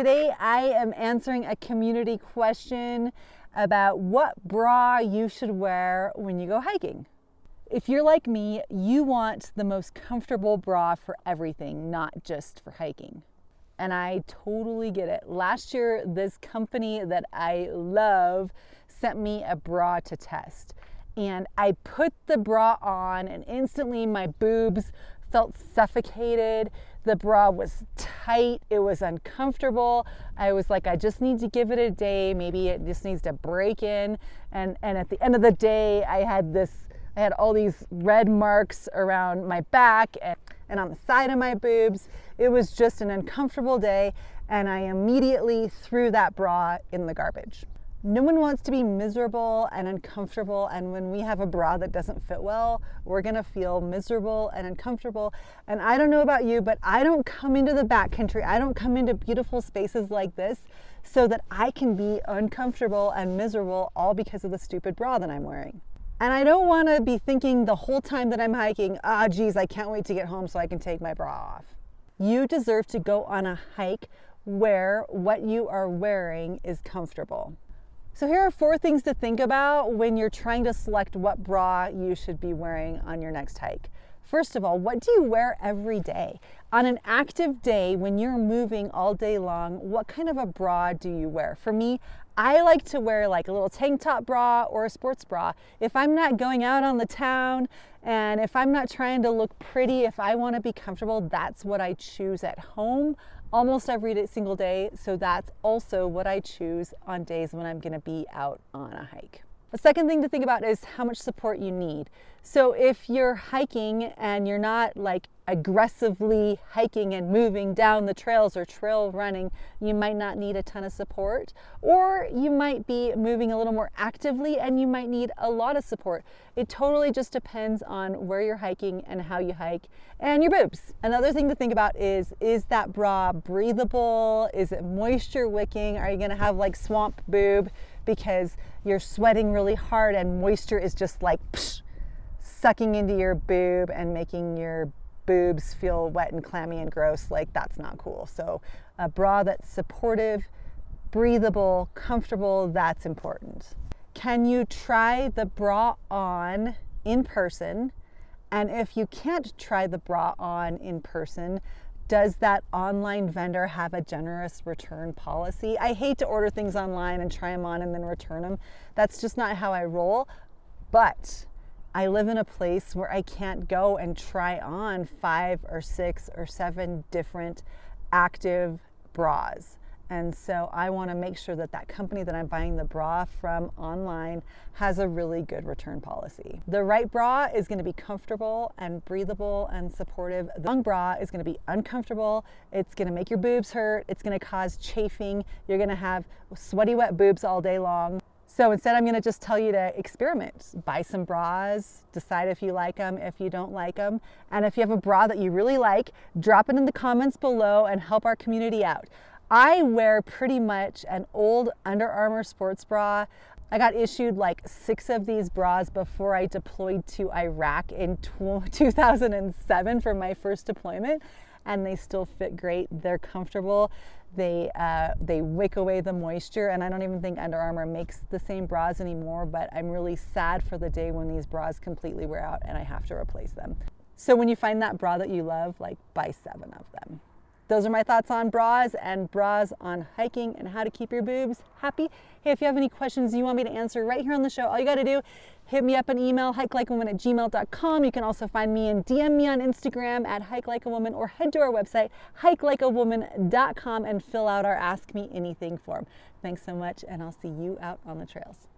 Today I am answering a community question about what bra you should wear when you go hiking. If you're like me, you want the most comfortable bra for everything, not just for hiking. And I totally get it. Last year, this company that I love sent me a bra to test. And I put the bra on, and instantly my boobs felt suffocated. The bra was tight, it was uncomfortable. I was like, I just need to give it a day. Maybe it just needs to break in. And, and at the end of the day, I had this, I had all these red marks around my back and, and on the side of my boobs. It was just an uncomfortable day. And I immediately threw that bra in the garbage. No one wants to be miserable and uncomfortable, and when we have a bra that doesn't fit well, we're gonna feel miserable and uncomfortable. And I don't know about you, but I don't come into the backcountry, I don't come into beautiful spaces like this so that I can be uncomfortable and miserable all because of the stupid bra that I'm wearing. And I don't wanna be thinking the whole time that I'm hiking, ah, geez, I can't wait to get home so I can take my bra off. You deserve to go on a hike where what you are wearing is comfortable. So, here are four things to think about when you're trying to select what bra you should be wearing on your next hike. First of all, what do you wear every day? On an active day, when you're moving all day long, what kind of a bra do you wear? For me, I like to wear like a little tank top bra or a sports bra. If I'm not going out on the town and if I'm not trying to look pretty, if I want to be comfortable, that's what I choose at home almost every single day. So that's also what I choose on days when I'm going to be out on a hike. The second thing to think about is how much support you need. So if you're hiking and you're not like aggressively hiking and moving down the trails or trail running, you might not need a ton of support. Or you might be moving a little more actively and you might need a lot of support. It totally just depends on where you're hiking and how you hike and your boobs. Another thing to think about is is that bra breathable? Is it moisture wicking? Are you gonna have like swamp boob? Because you're sweating really hard and moisture is just like psh, sucking into your boob and making your boobs feel wet and clammy and gross. Like, that's not cool. So, a bra that's supportive, breathable, comfortable, that's important. Can you try the bra on in person? And if you can't try the bra on in person, does that online vendor have a generous return policy? I hate to order things online and try them on and then return them. That's just not how I roll. But I live in a place where I can't go and try on five or six or seven different active bras. And so I want to make sure that that company that I'm buying the bra from online has a really good return policy. The right bra is going to be comfortable and breathable and supportive. The wrong bra is going to be uncomfortable. It's going to make your boobs hurt. It's going to cause chafing. You're going to have sweaty, wet boobs all day long. So instead, I'm going to just tell you to experiment. Buy some bras, decide if you like them, if you don't like them. And if you have a bra that you really like, drop it in the comments below and help our community out. I wear pretty much an old Under Armour sports bra. I got issued like six of these bras before I deployed to Iraq in 2007 for my first deployment, and they still fit great. They're comfortable. They uh, they wick away the moisture, and I don't even think Under Armour makes the same bras anymore. But I'm really sad for the day when these bras completely wear out and I have to replace them. So when you find that bra that you love, like buy seven of them. Those are my thoughts on bras and bras on hiking and how to keep your boobs happy. Hey, if you have any questions you want me to answer right here on the show, all you got to do, hit me up an email, hikelikeawoman at gmail.com. You can also find me and DM me on Instagram at hikelikeawoman or head to our website, hikelikeawoman.com and fill out our Ask Me Anything form. Thanks so much, and I'll see you out on the trails.